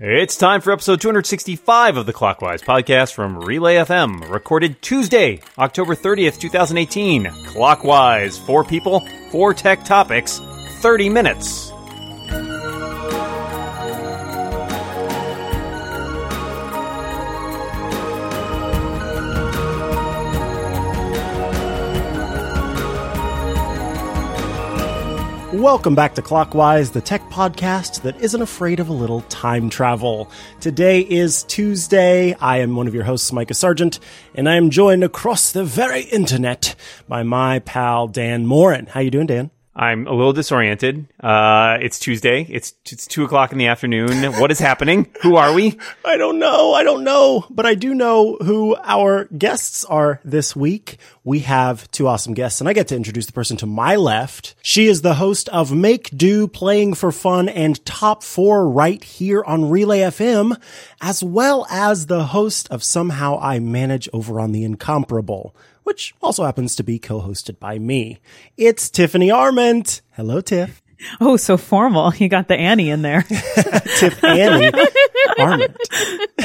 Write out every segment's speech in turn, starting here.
It's time for episode 265 of the Clockwise podcast from Relay FM, recorded Tuesday, October 30th, 2018. Clockwise, four people, four tech topics, 30 minutes. Welcome back to Clockwise, the tech podcast that isn't afraid of a little time travel. Today is Tuesday. I am one of your hosts, Micah Sargent, and I am joined across the very internet by my pal Dan Moren. How you doing, Dan? I'm a little disoriented. Uh, it's Tuesday. It's it's two o'clock in the afternoon. What is happening? Who are we? I don't know. I don't know, but I do know who our guests are this week. We have two awesome guests, and I get to introduce the person to my left. She is the host of Make Do Playing for Fun and Top Four right here on Relay FM, as well as the host of Somehow I Manage over on The Incomparable which also happens to be co-hosted by me. It's Tiffany Arment. Hello, Tiff. Oh, so formal. You got the Annie in there. Tiff Annie Arment.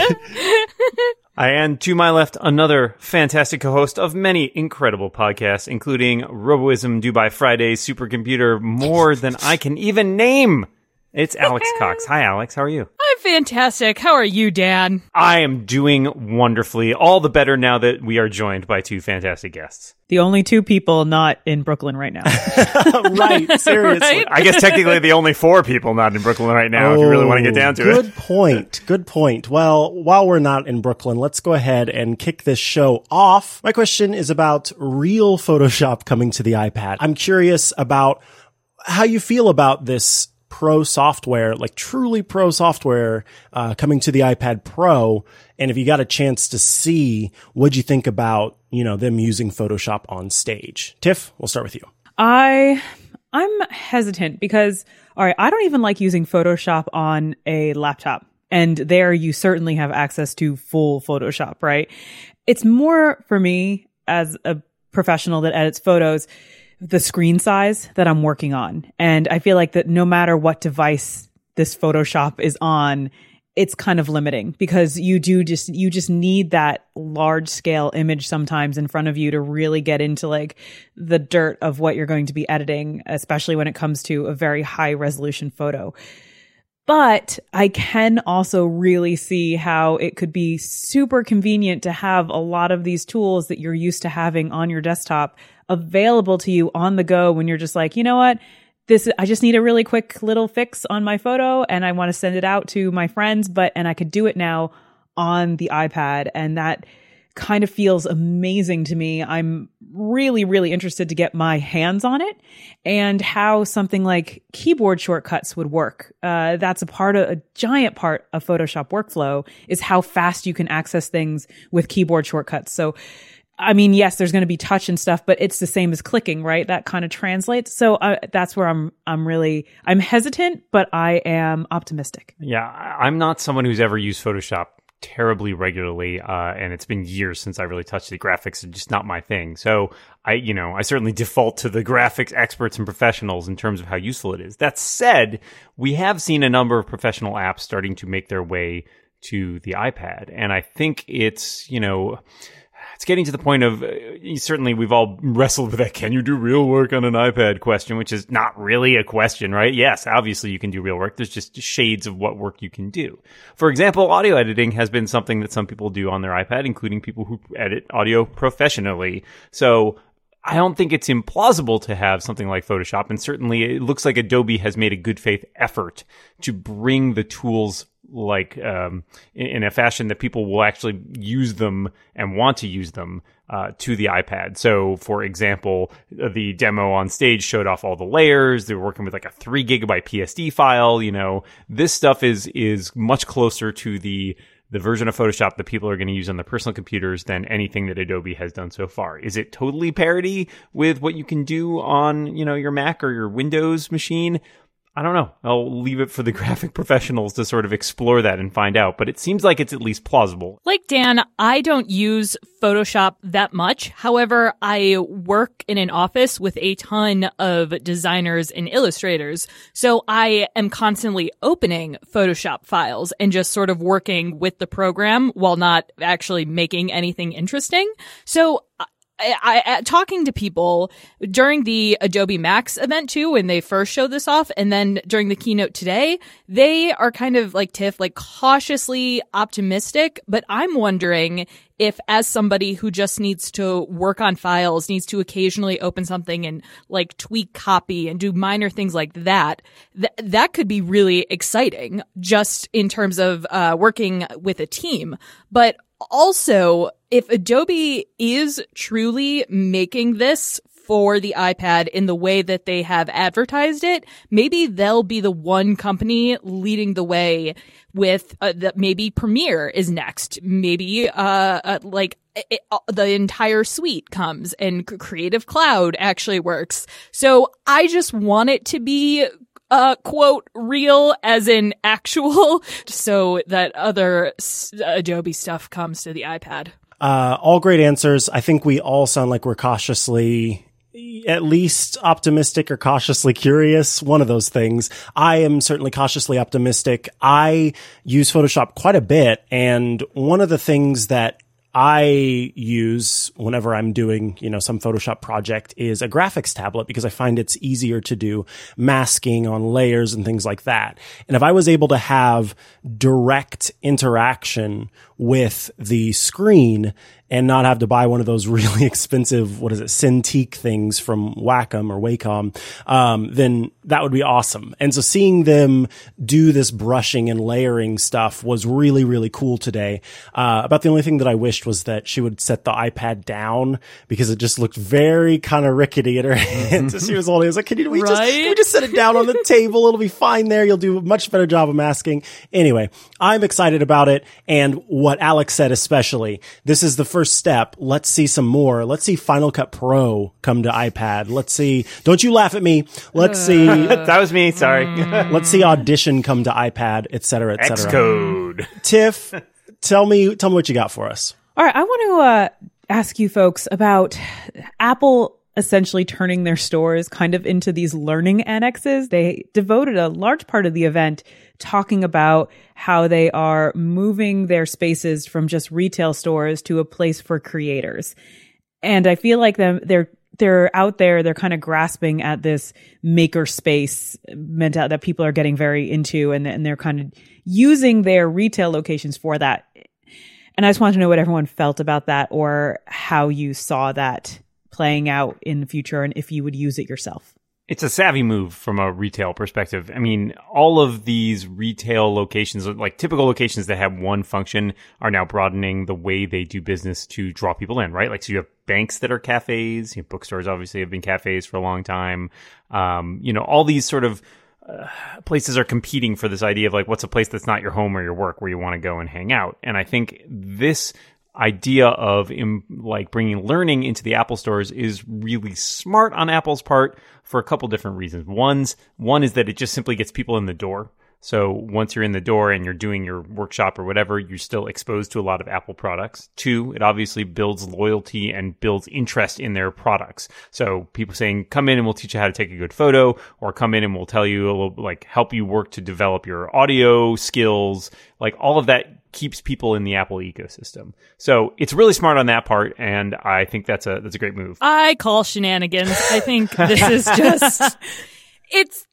I and to my left, another fantastic co-host of many incredible podcasts, including Roboism, Dubai Friday, Supercomputer, more than I can even name. It's Alex Cox. Hi, Alex. How are you? I'm fantastic. How are you, Dan? I am doing wonderfully. All the better now that we are joined by two fantastic guests. The only two people not in Brooklyn right now. right, seriously. Right? I guess technically the only four people not in Brooklyn right now, if you really want to get down to good it. Oh, good point. Good point. Well, while we're not in Brooklyn, let's go ahead and kick this show off. My question is about real Photoshop coming to the iPad. I'm curious about how you feel about this pro software, like truly pro software, uh, coming to the iPad Pro. And if you got a chance to see, what'd you think about, you know, them using Photoshop on stage? Tiff, we'll start with you. I I'm hesitant because all right, I don't even like using Photoshop on a laptop. And there you certainly have access to full Photoshop, right? It's more for me as a professional that edits photos, the screen size that I'm working on. And I feel like that no matter what device this Photoshop is on, it's kind of limiting because you do just you just need that large scale image sometimes in front of you to really get into like the dirt of what you're going to be editing especially when it comes to a very high resolution photo but I can also really see how it could be super convenient to have a lot of these tools that you're used to having on your desktop available to you on the go when you're just like, you know what? This, I just need a really quick little fix on my photo and I want to send it out to my friends, but, and I could do it now on the iPad. And that kind of feels amazing to me. I'm really, really interested to get my hands on it and how something like keyboard shortcuts would work. Uh, that's a part of a giant part of Photoshop workflow is how fast you can access things with keyboard shortcuts. So, I mean, yes, there's going to be touch and stuff, but it's the same as clicking, right? That kind of translates. So uh, that's where I'm, I'm really, I'm hesitant, but I am optimistic. Yeah, I'm not someone who's ever used Photoshop terribly regularly, uh, and it's been years since I really touched the Graphics It's just not my thing. So I, you know, I certainly default to the graphics experts and professionals in terms of how useful it is. That said, we have seen a number of professional apps starting to make their way to the iPad, and I think it's, you know, it's getting to the point of uh, certainly we've all wrestled with that can you do real work on an iPad question, which is not really a question, right? Yes, obviously you can do real work. There's just shades of what work you can do. For example, audio editing has been something that some people do on their iPad, including people who edit audio professionally. So I don't think it's implausible to have something like Photoshop. And certainly it looks like Adobe has made a good faith effort to bring the tools like um, in, in a fashion that people will actually use them and want to use them uh, to the iPad. So, for example, the demo on stage showed off all the layers. They were working with like a three gigabyte PSD file. You know, this stuff is is much closer to the the version of Photoshop that people are going to use on their personal computers than anything that Adobe has done so far. Is it totally parity with what you can do on, you know, your Mac or your Windows machine? I don't know. I'll leave it for the graphic professionals to sort of explore that and find out, but it seems like it's at least plausible. Like Dan, I don't use Photoshop that much. However, I work in an office with a ton of designers and illustrators. So I am constantly opening Photoshop files and just sort of working with the program while not actually making anything interesting. So I, I, talking to people during the Adobe Max event too, when they first showed this off, and then during the keynote today, they are kind of like Tiff, like cautiously optimistic. But I'm wondering if, as somebody who just needs to work on files, needs to occasionally open something and like tweak copy and do minor things like that, th- that could be really exciting just in terms of uh, working with a team. But also, if Adobe is truly making this for the iPad in the way that they have advertised it, maybe they'll be the one company leading the way with uh, maybe Premiere is next. Maybe, uh, uh like it, uh, the entire suite comes and Creative Cloud actually works. So I just want it to be uh, quote, real as in actual, so that other Adobe stuff comes to the iPad. Uh, all great answers. I think we all sound like we're cautiously at least optimistic or cautiously curious. One of those things. I am certainly cautiously optimistic. I use Photoshop quite a bit. And one of the things that I use whenever I'm doing, you know, some Photoshop project is a graphics tablet because I find it's easier to do masking on layers and things like that. And if I was able to have direct interaction with the screen and not have to buy one of those really expensive, what is it, Cintiq things from Wacom or Wacom, um, then that would be awesome. And so seeing them do this brushing and layering stuff was really, really cool today. Uh, about the only thing that I wished was that she would set the iPad down because it just looked very kind of rickety in her hands as she was holding it. I was like, can, you, we, right? just, can we just set it down on the table? It'll be fine there. You'll do a much better job of masking. Anyway, I'm excited about it. And what Alex said, especially, this is the first first step. Let's see some more. Let's see Final Cut Pro come to iPad. Let's see. Don't you laugh at me. Let's see. that was me. Sorry. let's see Audition come to iPad, et cetera, et cetera. Xcode. Tiff, tell me, tell me what you got for us. All right. I want to uh, ask you folks about Apple essentially turning their stores kind of into these learning annexes. They devoted a large part of the event talking about how they are moving their spaces from just retail stores to a place for creators. And I feel like them they're they're out there, they're kind of grasping at this maker space mentality that people are getting very into and, and they're kind of using their retail locations for that. And I just want to know what everyone felt about that or how you saw that playing out in the future and if you would use it yourself. It's a savvy move from a retail perspective. I mean, all of these retail locations, like typical locations that have one function, are now broadening the way they do business to draw people in, right? Like, so you have banks that are cafes, you know, bookstores obviously have been cafes for a long time. Um, you know, all these sort of uh, places are competing for this idea of like, what's a place that's not your home or your work where you want to go and hang out? And I think this idea of in, like bringing learning into the Apple stores is really smart on Apple's part for a couple different reasons. One's one is that it just simply gets people in the door. So once you're in the door and you're doing your workshop or whatever, you're still exposed to a lot of Apple products. Two, it obviously builds loyalty and builds interest in their products. So people saying, come in and we'll teach you how to take a good photo or come in and we'll tell you a little, like help you work to develop your audio skills. Like all of that keeps people in the Apple ecosystem. So it's really smart on that part, and I think that's a that's a great move. I call shenanigans. I think this is just it's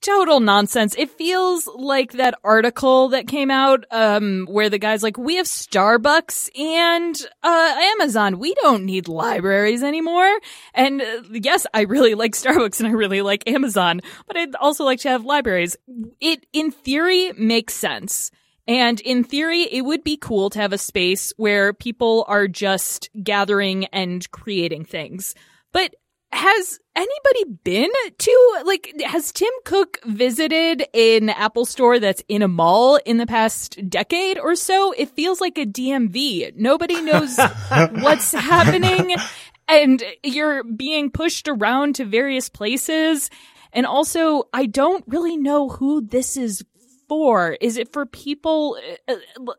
total nonsense. It feels like that article that came out um where the guy's like, "We have Starbucks and uh Amazon. We don't need libraries anymore." And uh, yes, I really like Starbucks and I really like Amazon, but I'd also like to have libraries. It in theory makes sense and in theory, it would be cool to have a space where people are just gathering and creating things. But has anybody been to like has Tim Cook visited an Apple store that's in a mall in the past decade or so? It feels like a DMV. Nobody knows what's happening and you're being pushed around to various places And also, I don't really know who this is for? Is it for people? Uh,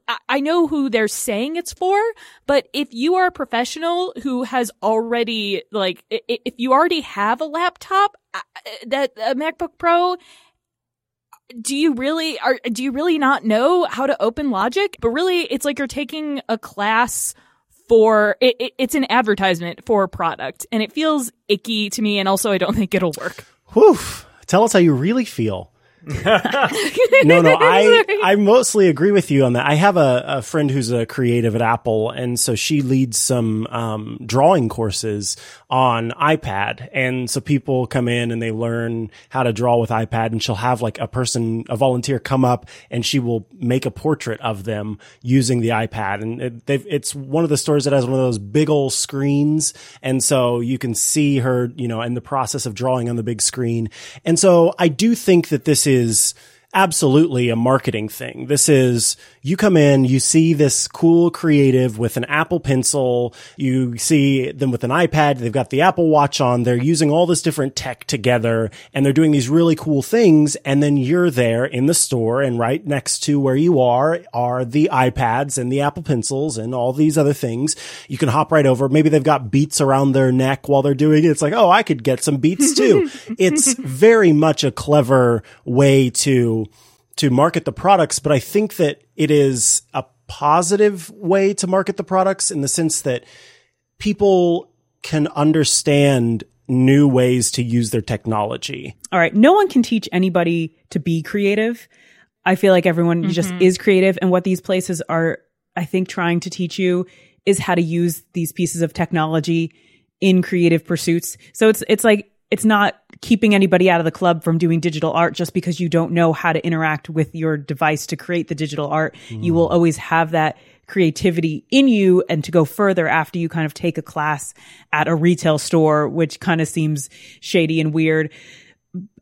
uh, I know who they're saying it's for, but if you are a professional who has already, like, if you already have a laptop uh, that a MacBook Pro, do you really are do you really not know how to open logic but really it's like you're taking a class for it, it, it's an advertisement for a product and it feels icky to me and also i don't think it'll work Whew. tell us how you really feel no, no, I I mostly agree with you on that. I have a, a friend who's a creative at Apple, and so she leads some um, drawing courses on iPad, and so people come in and they learn how to draw with iPad, and she'll have like a person, a volunteer, come up, and she will make a portrait of them using the iPad, and it, it's one of the stores that has one of those big old screens, and so you can see her, you know, in the process of drawing on the big screen, and so I do think that this is is absolutely a marketing thing. This is, you come in, you see this cool creative with an Apple pencil. You see them with an iPad. They've got the Apple watch on. They're using all this different tech together and they're doing these really cool things. And then you're there in the store and right next to where you are are the iPads and the Apple pencils and all these other things. You can hop right over. Maybe they've got beats around their neck while they're doing it. It's like, oh, I could get some beats too. it's very much a clever way to to market the products, but I think that it is a positive way to market the products in the sense that people can understand new ways to use their technology. All right. No one can teach anybody to be creative. I feel like everyone mm-hmm. just is creative. And what these places are, I think, trying to teach you is how to use these pieces of technology in creative pursuits. So it's, it's like, it's not keeping anybody out of the club from doing digital art just because you don't know how to interact with your device to create the digital art. Mm. You will always have that creativity in you and to go further after you kind of take a class at a retail store, which kind of seems shady and weird.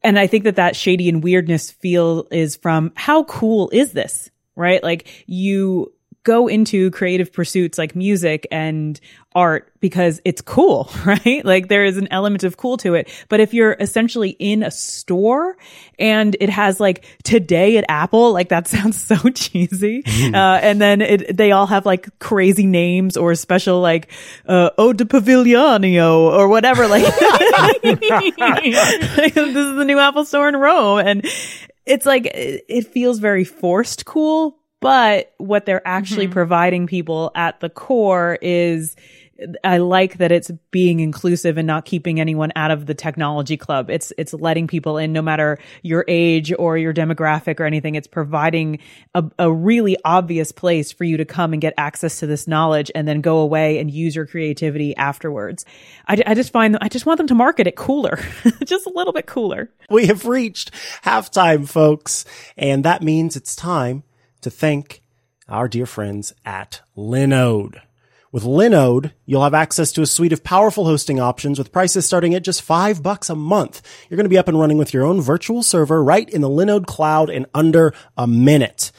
And I think that that shady and weirdness feel is from how cool is this? Right? Like you go into creative pursuits like music and art because it's cool, right? Like there is an element of cool to it. But if you're essentially in a store and it has like today at Apple, like that sounds so cheesy. Mm. Uh, and then it, they all have like crazy names or special like, uh, Ode de Pavilionio or whatever. Like, this is the new Apple store in Rome. And it's like, it feels very forced cool, but what they're actually mm-hmm. providing people at the core is I like that it's being inclusive and not keeping anyone out of the technology club. It's it's letting people in no matter your age or your demographic or anything. It's providing a, a really obvious place for you to come and get access to this knowledge and then go away and use your creativity afterwards. I, I just find I just want them to market it cooler, just a little bit cooler. We have reached halftime, folks, and that means it's time to thank our dear friends at Linode. With Linode, you'll have access to a suite of powerful hosting options with prices starting at just five bucks a month. You're going to be up and running with your own virtual server right in the Linode cloud in under a minute.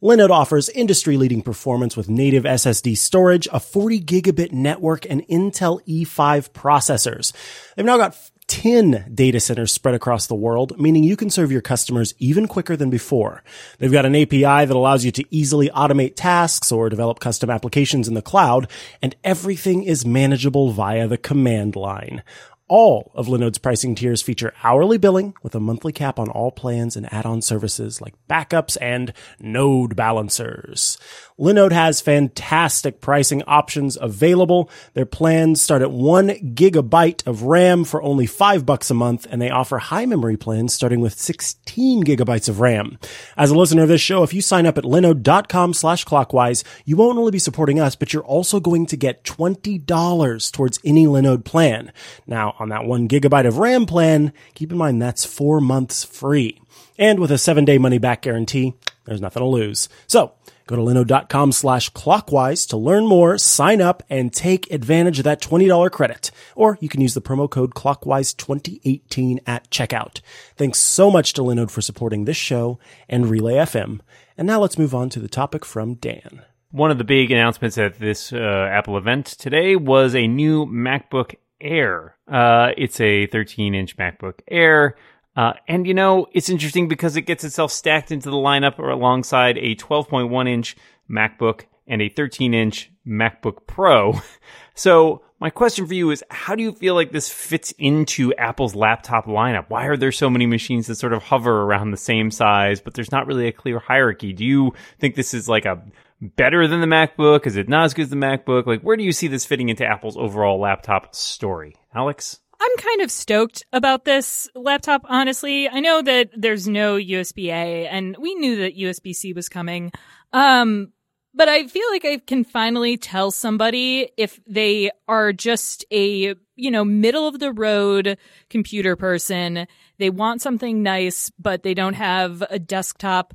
Linode offers industry-leading performance with native SSD storage, a 40 gigabit network, and Intel E5 processors. They've now got 10 data centers spread across the world, meaning you can serve your customers even quicker than before. They've got an API that allows you to easily automate tasks or develop custom applications in the cloud, and everything is manageable via the command line. All of Linode's pricing tiers feature hourly billing with a monthly cap on all plans and add-on services like backups and node balancers. Linode has fantastic pricing options available. Their plans start at one gigabyte of RAM for only five bucks a month, and they offer high memory plans starting with 16 gigabytes of RAM. As a listener of this show, if you sign up at linode.com slash clockwise, you won't only be supporting us, but you're also going to get $20 towards any Linode plan. Now, on that one gigabyte of RAM plan, keep in mind that's four months free. And with a seven day money back guarantee, there's nothing to lose. So, Go to linode.com slash clockwise to learn more, sign up, and take advantage of that $20 credit. Or you can use the promo code clockwise2018 at checkout. Thanks so much to Linode for supporting this show and Relay FM. And now let's move on to the topic from Dan. One of the big announcements at this uh, Apple event today was a new MacBook Air. Uh, it's a 13 inch MacBook Air Uh, and you know, it's interesting because it gets itself stacked into the lineup or alongside a 12.1 inch MacBook and a 13 inch MacBook Pro. So my question for you is how do you feel like this fits into Apple's laptop lineup? Why are there so many machines that sort of hover around the same size, but there's not really a clear hierarchy? Do you think this is like a better than the MacBook? Is it not as good as the MacBook? Like, where do you see this fitting into Apple's overall laptop story? Alex? I'm kind of stoked about this laptop, honestly. I know that there's no USB A, and we knew that USB C was coming. Um, but I feel like I can finally tell somebody if they are just a, you know, middle of the road computer person. They want something nice, but they don't have a desktop.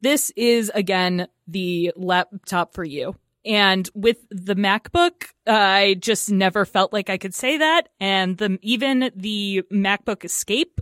This is again the laptop for you. And with the MacBook, uh, I just never felt like I could say that. And the, even the MacBook Escape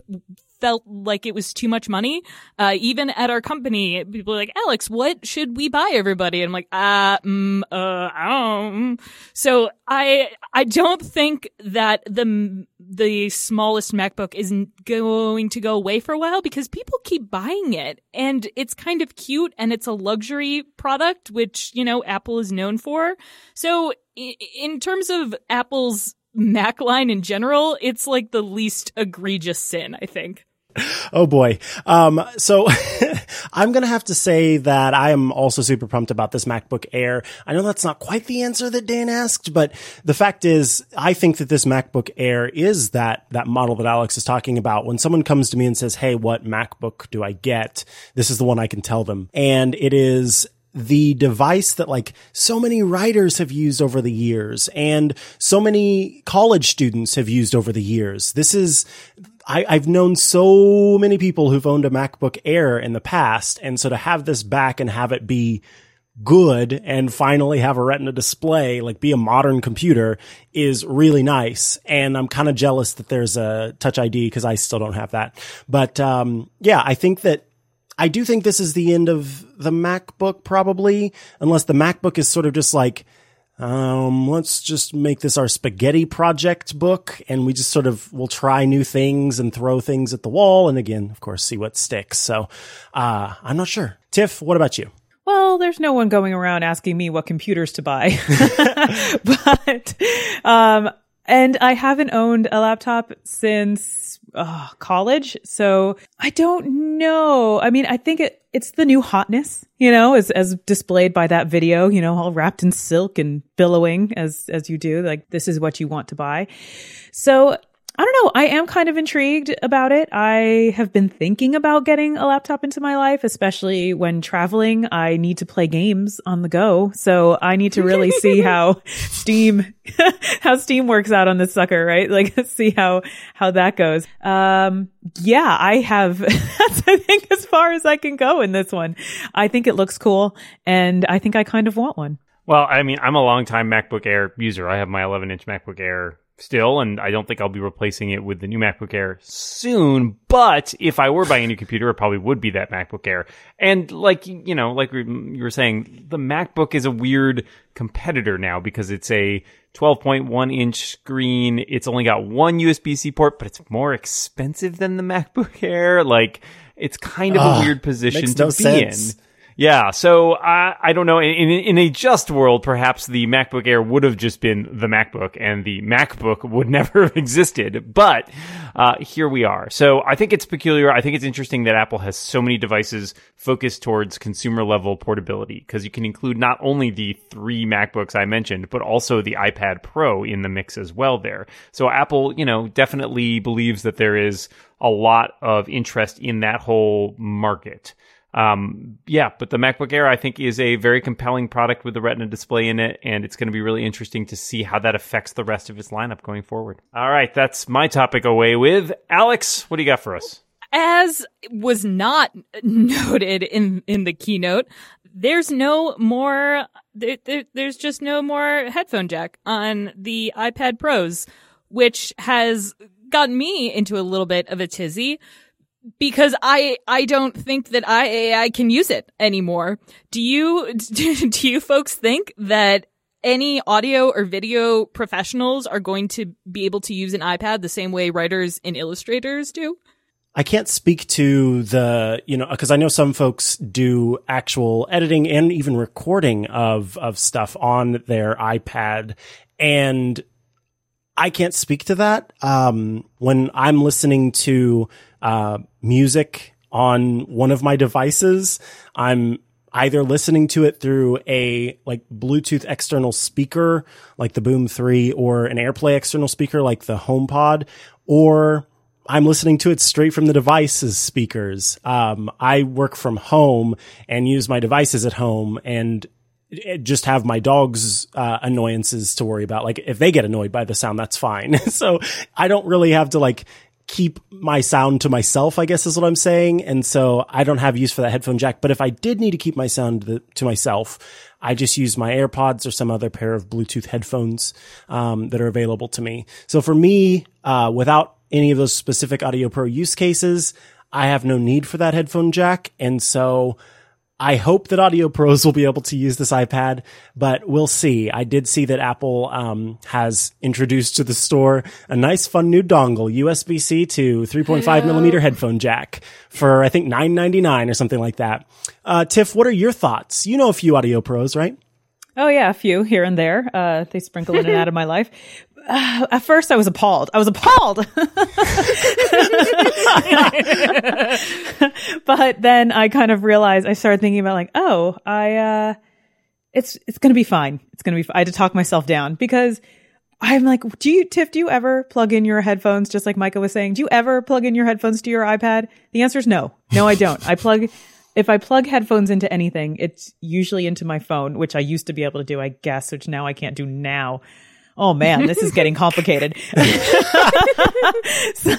felt like it was too much money. Uh, even at our company, people are like, Alex, what should we buy everybody? And I'm like, uh, mm, uh, I don't. So I, I don't think that the, the smallest MacBook isn't going to go away for a while because people keep buying it and it's kind of cute and it's a luxury product, which, you know, Apple is known for. So in terms of Apple's Mac line in general, it's like the least egregious sin, I think. Oh boy. Um, so I'm going to have to say that I am also super pumped about this MacBook Air. I know that's not quite the answer that Dan asked, but the fact is I think that this MacBook Air is that, that model that Alex is talking about. When someone comes to me and says, Hey, what MacBook do I get? This is the one I can tell them. And it is the device that like so many writers have used over the years and so many college students have used over the years. This is, I, I've known so many people who've owned a MacBook Air in the past. And so to have this back and have it be good and finally have a retina display, like be a modern computer is really nice. And I'm kind of jealous that there's a touch ID because I still don't have that. But, um, yeah, I think that I do think this is the end of the MacBook probably, unless the MacBook is sort of just like, um, let's just make this our spaghetti project book and we just sort of will try new things and throw things at the wall. And again, of course, see what sticks. So, uh, I'm not sure. Tiff, what about you? Well, there's no one going around asking me what computers to buy. but, um, and I haven't owned a laptop since uh, college. So I don't know. I mean, I think it, it's the new hotness, you know, as, as displayed by that video, you know, all wrapped in silk and billowing as, as you do. Like, this is what you want to buy. So I don't know. I am kind of intrigued about it. I have been thinking about getting a laptop into my life, especially when traveling. I need to play games on the go. So I need to really see how Steam, how Steam works out on this sucker, right? Like see how, how that goes. Um, yeah, I have, that's, I think, as far as I can go in this one. I think it looks cool and I think I kind of want one. Well, I mean, I'm a long time MacBook Air user. I have my 11 inch MacBook Air still, and I don't think I'll be replacing it with the new MacBook Air soon. But if I were buying a new computer, it probably would be that MacBook Air. And like you know, like you were saying, the MacBook is a weird competitor now because it's a 12.1 inch screen. It's only got one USB C port, but it's more expensive than the MacBook Air. Like it's kind of a weird position to no be sense. in. Yeah, so I I don't know. In, in a just world, perhaps the MacBook Air would have just been the MacBook, and the MacBook would never have existed. But uh, here we are. So I think it's peculiar. I think it's interesting that Apple has so many devices focused towards consumer level portability because you can include not only the three MacBooks I mentioned, but also the iPad Pro in the mix as well. There, so Apple, you know, definitely believes that there is a lot of interest in that whole market. Um, yeah, but the MacBook Air I think is a very compelling product with the Retina display in it, and it's going to be really interesting to see how that affects the rest of its lineup going forward. All right, that's my topic away with Alex. What do you got for us? As was not noted in in the keynote, there's no more. There, there, there's just no more headphone jack on the iPad Pros, which has gotten me into a little bit of a tizzy because I I don't think that I I can use it anymore. Do you do you folks think that any audio or video professionals are going to be able to use an iPad the same way writers and illustrators do? I can't speak to the, you know, because I know some folks do actual editing and even recording of of stuff on their iPad, and I can't speak to that. Um, when I'm listening to uh, music on one of my devices, I'm either listening to it through a like Bluetooth external speaker, like the Boom 3, or an AirPlay external speaker, like the HomePod, or I'm listening to it straight from the device's speakers. Um, I work from home and use my devices at home and just have my dog's uh, annoyances to worry about. Like if they get annoyed by the sound, that's fine. so I don't really have to like keep my sound to myself, I guess is what I'm saying. And so I don't have use for that headphone jack. But if I did need to keep my sound to myself, I just use my AirPods or some other pair of Bluetooth headphones um, that are available to me. So for me, uh, without any of those specific Audio Pro use cases, I have no need for that headphone jack. And so I hope that Audio Pros will be able to use this iPad, but we'll see. I did see that Apple um, has introduced to the store a nice, fun new dongle, USB C to 3.5 millimeter headphone jack for I think 9.99 or something like that. Uh, Tiff, what are your thoughts? You know a few Audio Pros, right? Oh yeah, a few here and there. Uh, they sprinkle in and out of my life uh, at first I was appalled. I was appalled. but then I kind of realized I started thinking about like, oh, I uh it's it's going to be fine. It's going to be I had to talk myself down because I'm like, do you Tiff, do you ever plug in your headphones just like Micah was saying? Do you ever plug in your headphones to your iPad? The answer is no. No, I don't. I plug if I plug headphones into anything, it's usually into my phone, which I used to be able to do, I guess, which now I can't do now oh man, this is getting complicated. so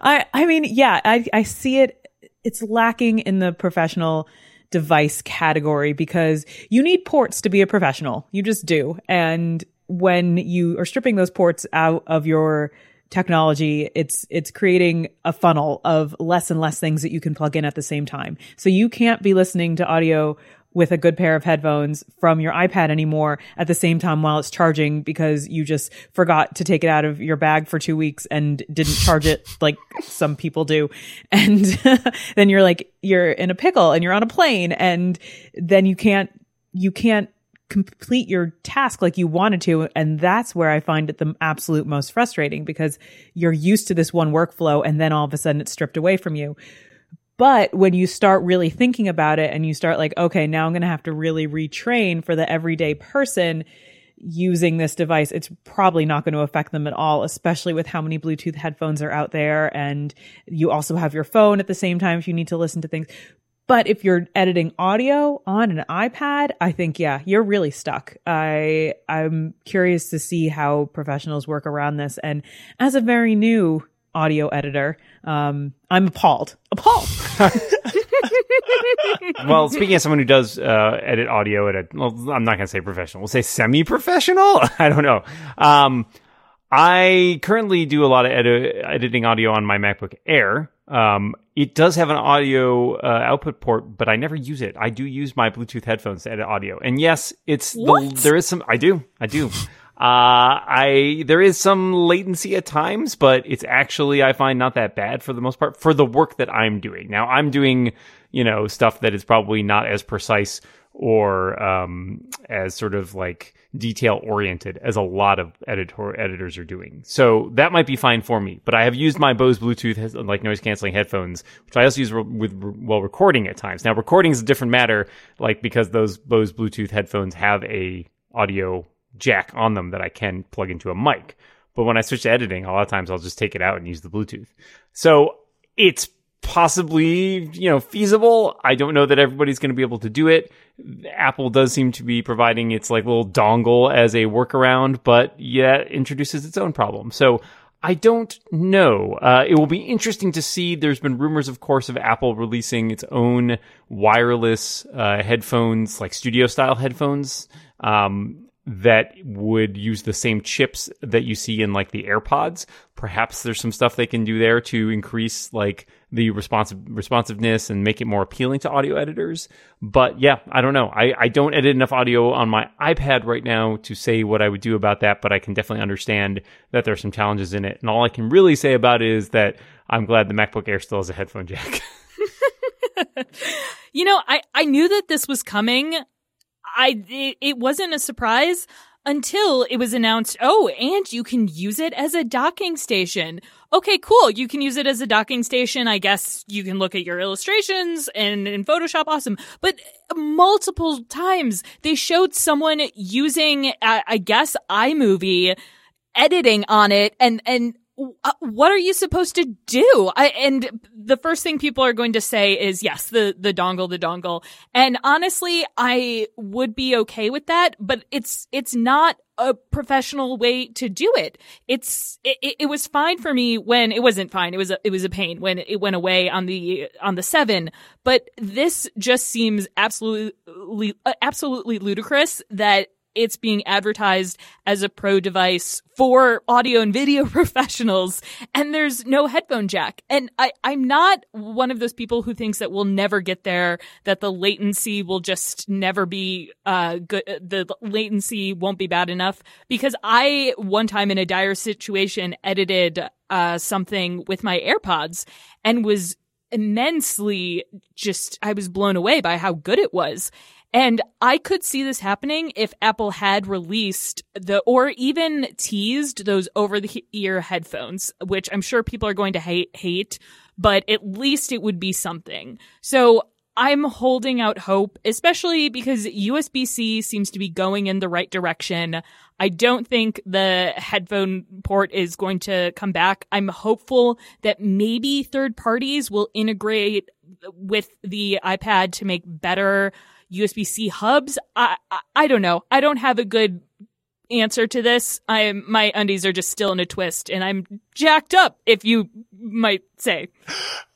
I, I mean, yeah, I, I see it. It's lacking in the professional device category because you need ports to be a professional. You just do. And when you are stripping those ports out of your technology, it's it's creating a funnel of less and less things that you can plug in at the same time. So you can't be listening to audio with a good pair of headphones from your iPad anymore at the same time while it's charging because you just forgot to take it out of your bag for two weeks and didn't charge it like some people do. And then you're like, you're in a pickle and you're on a plane and then you can't, you can't complete your task like you wanted to. And that's where I find it the absolute most frustrating because you're used to this one workflow and then all of a sudden it's stripped away from you. But when you start really thinking about it and you start like, okay, now I'm going to have to really retrain for the everyday person using this device, it's probably not going to affect them at all, especially with how many Bluetooth headphones are out there. And you also have your phone at the same time if you need to listen to things. But if you're editing audio on an iPad, I think yeah, you're really stuck. I I'm curious to see how professionals work around this. And as a very new audio editor. Um, I'm appalled. Appalled. well, speaking as someone who does uh, edit audio at a, well, I'm not going to say professional. We'll say semi-professional. I don't know. Um, I currently do a lot of editing audio on my MacBook Air. Um, it does have an audio uh, output port, but I never use it. I do use my Bluetooth headphones to edit audio, and yes, it's the, there is some. I do, I do. Uh, I there is some latency at times, but it's actually I find not that bad for the most part for the work that I'm doing. Now I'm doing you know stuff that is probably not as precise or um, as sort of like detail oriented as a lot of editor editors are doing. So that might be fine for me. But I have used my Bose Bluetooth like noise canceling headphones, which I also use re- with while recording at times. Now recording is a different matter, like because those Bose Bluetooth headphones have a audio jack on them that I can plug into a mic. But when I switch to editing, a lot of times I'll just take it out and use the Bluetooth. So it's possibly, you know, feasible. I don't know that everybody's going to be able to do it. Apple does seem to be providing its like little dongle as a workaround, but yet introduces its own problem. So I don't know. Uh, it will be interesting to see. There's been rumors, of course, of Apple releasing its own wireless uh, headphones, like studio style headphones. Um, that would use the same chips that you see in like the AirPods. Perhaps there's some stuff they can do there to increase like the responsive responsiveness and make it more appealing to audio editors. But yeah, I don't know. I, I don't edit enough audio on my iPad right now to say what I would do about that, but I can definitely understand that there are some challenges in it. And all I can really say about it is that I'm glad the MacBook Air still has a headphone jack. You know, I, I knew that this was coming. I, it, it wasn't a surprise until it was announced, oh, and you can use it as a docking station. Okay, cool. You can use it as a docking station. I guess you can look at your illustrations and in Photoshop. Awesome. But multiple times they showed someone using, I guess, iMovie editing on it and, and what are you supposed to do? I, and the first thing people are going to say is yes, the, the dongle, the dongle. And honestly, I would be okay with that, but it's, it's not a professional way to do it. It's, it, it was fine for me when it wasn't fine. It was a, it was a pain when it went away on the, on the seven. But this just seems absolutely, uh, absolutely ludicrous that it's being advertised as a pro device for audio and video professionals and there's no headphone jack. And I, I'm not one of those people who thinks that we'll never get there, that the latency will just never be, uh, good. The latency won't be bad enough because I one time in a dire situation edited, uh, something with my AirPods and was immensely just, I was blown away by how good it was. And I could see this happening if Apple had released the, or even teased those over the ear headphones, which I'm sure people are going to hate, hate, but at least it would be something. So I'm holding out hope, especially because USB-C seems to be going in the right direction. I don't think the headphone port is going to come back. I'm hopeful that maybe third parties will integrate with the iPad to make better USB C hubs. I, I, I don't know. I don't have a good answer to this. I my undies are just still in a twist, and I'm jacked up, if you might say.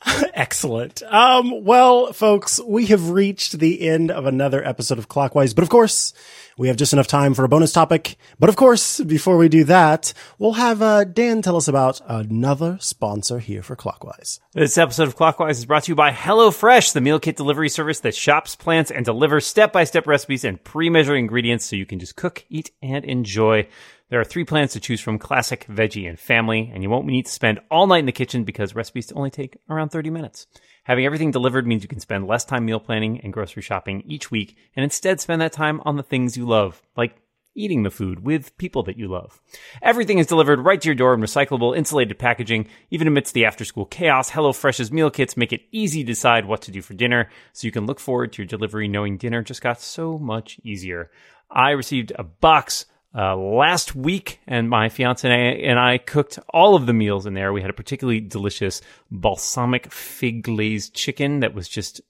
Excellent. Um, well, folks, we have reached the end of another episode of Clockwise, but of course, we have just enough time for a bonus topic. But of course, before we do that, we'll have uh, Dan tell us about another sponsor here for Clockwise. This episode of Clockwise is brought to you by HelloFresh, the meal kit delivery service that shops, plants, and delivers step-by-step recipes and pre-measured ingredients so you can just cook, eat, and enjoy. There are three plans to choose from classic, veggie, and family, and you won't need to spend all night in the kitchen because recipes only take around 30 minutes. Having everything delivered means you can spend less time meal planning and grocery shopping each week and instead spend that time on the things you love, like eating the food with people that you love. Everything is delivered right to your door in recyclable, insulated packaging. Even amidst the after school chaos, HelloFresh's meal kits make it easy to decide what to do for dinner so you can look forward to your delivery knowing dinner just got so much easier. I received a box uh, last week, and my fiance and I, cooked all of the meals in there. We had a particularly delicious balsamic fig glazed chicken that was just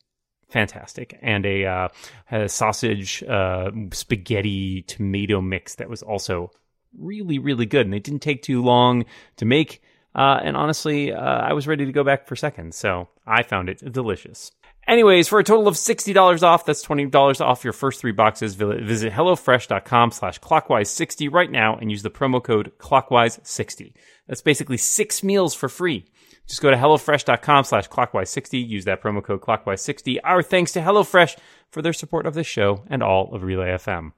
fantastic, and a, uh, a sausage uh, spaghetti tomato mix that was also really really good. And they didn't take too long to make. Uh, and honestly, uh, I was ready to go back for seconds, so I found it delicious. Anyways, for a total of $60 off, that's $20 off your first three boxes, visit HelloFresh.com slash clockwise60 right now and use the promo code clockwise60. That's basically six meals for free. Just go to HelloFresh.com slash clockwise60, use that promo code clockwise60. Our thanks to HelloFresh for their support of this show and all of Relay FM.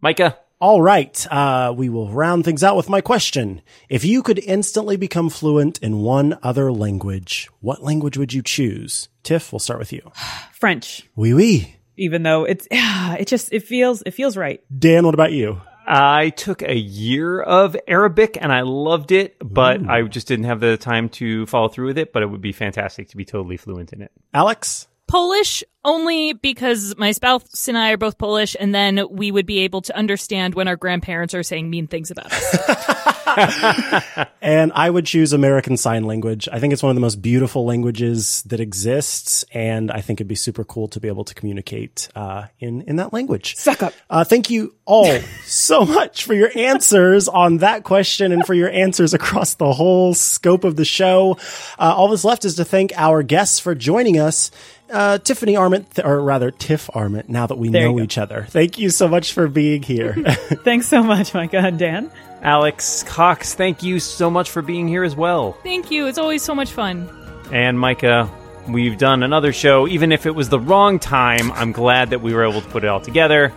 Micah, all right. Uh, we will round things out with my question. If you could instantly become fluent in one other language, what language would you choose? Tiff, we'll start with you. French. Oui, oui. Even though it's, it just, it feels, it feels right. Dan, what about you? I took a year of Arabic and I loved it, but Ooh. I just didn't have the time to follow through with it, but it would be fantastic to be totally fluent in it. Alex? Polish only because my spouse and I are both Polish, and then we would be able to understand when our grandparents are saying mean things about us. and I would choose American Sign Language. I think it's one of the most beautiful languages that exists, and I think it'd be super cool to be able to communicate uh, in in that language. Suck up. Uh, thank you all so much for your answers on that question and for your answers across the whole scope of the show. Uh, all that's left is to thank our guests for joining us uh, Tiffany Arment, th- or rather Tiff Arment, now that we there know each other. Thank you so much for being here. Thanks so much, Micah and Dan. Alex Cox, thank you so much for being here as well. Thank you. It's always so much fun. And Micah, we've done another show. Even if it was the wrong time, I'm glad that we were able to put it all together.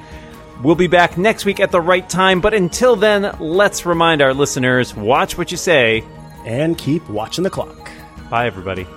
We'll be back next week at the right time, but until then, let's remind our listeners watch what you say and keep watching the clock. Bye, everybody.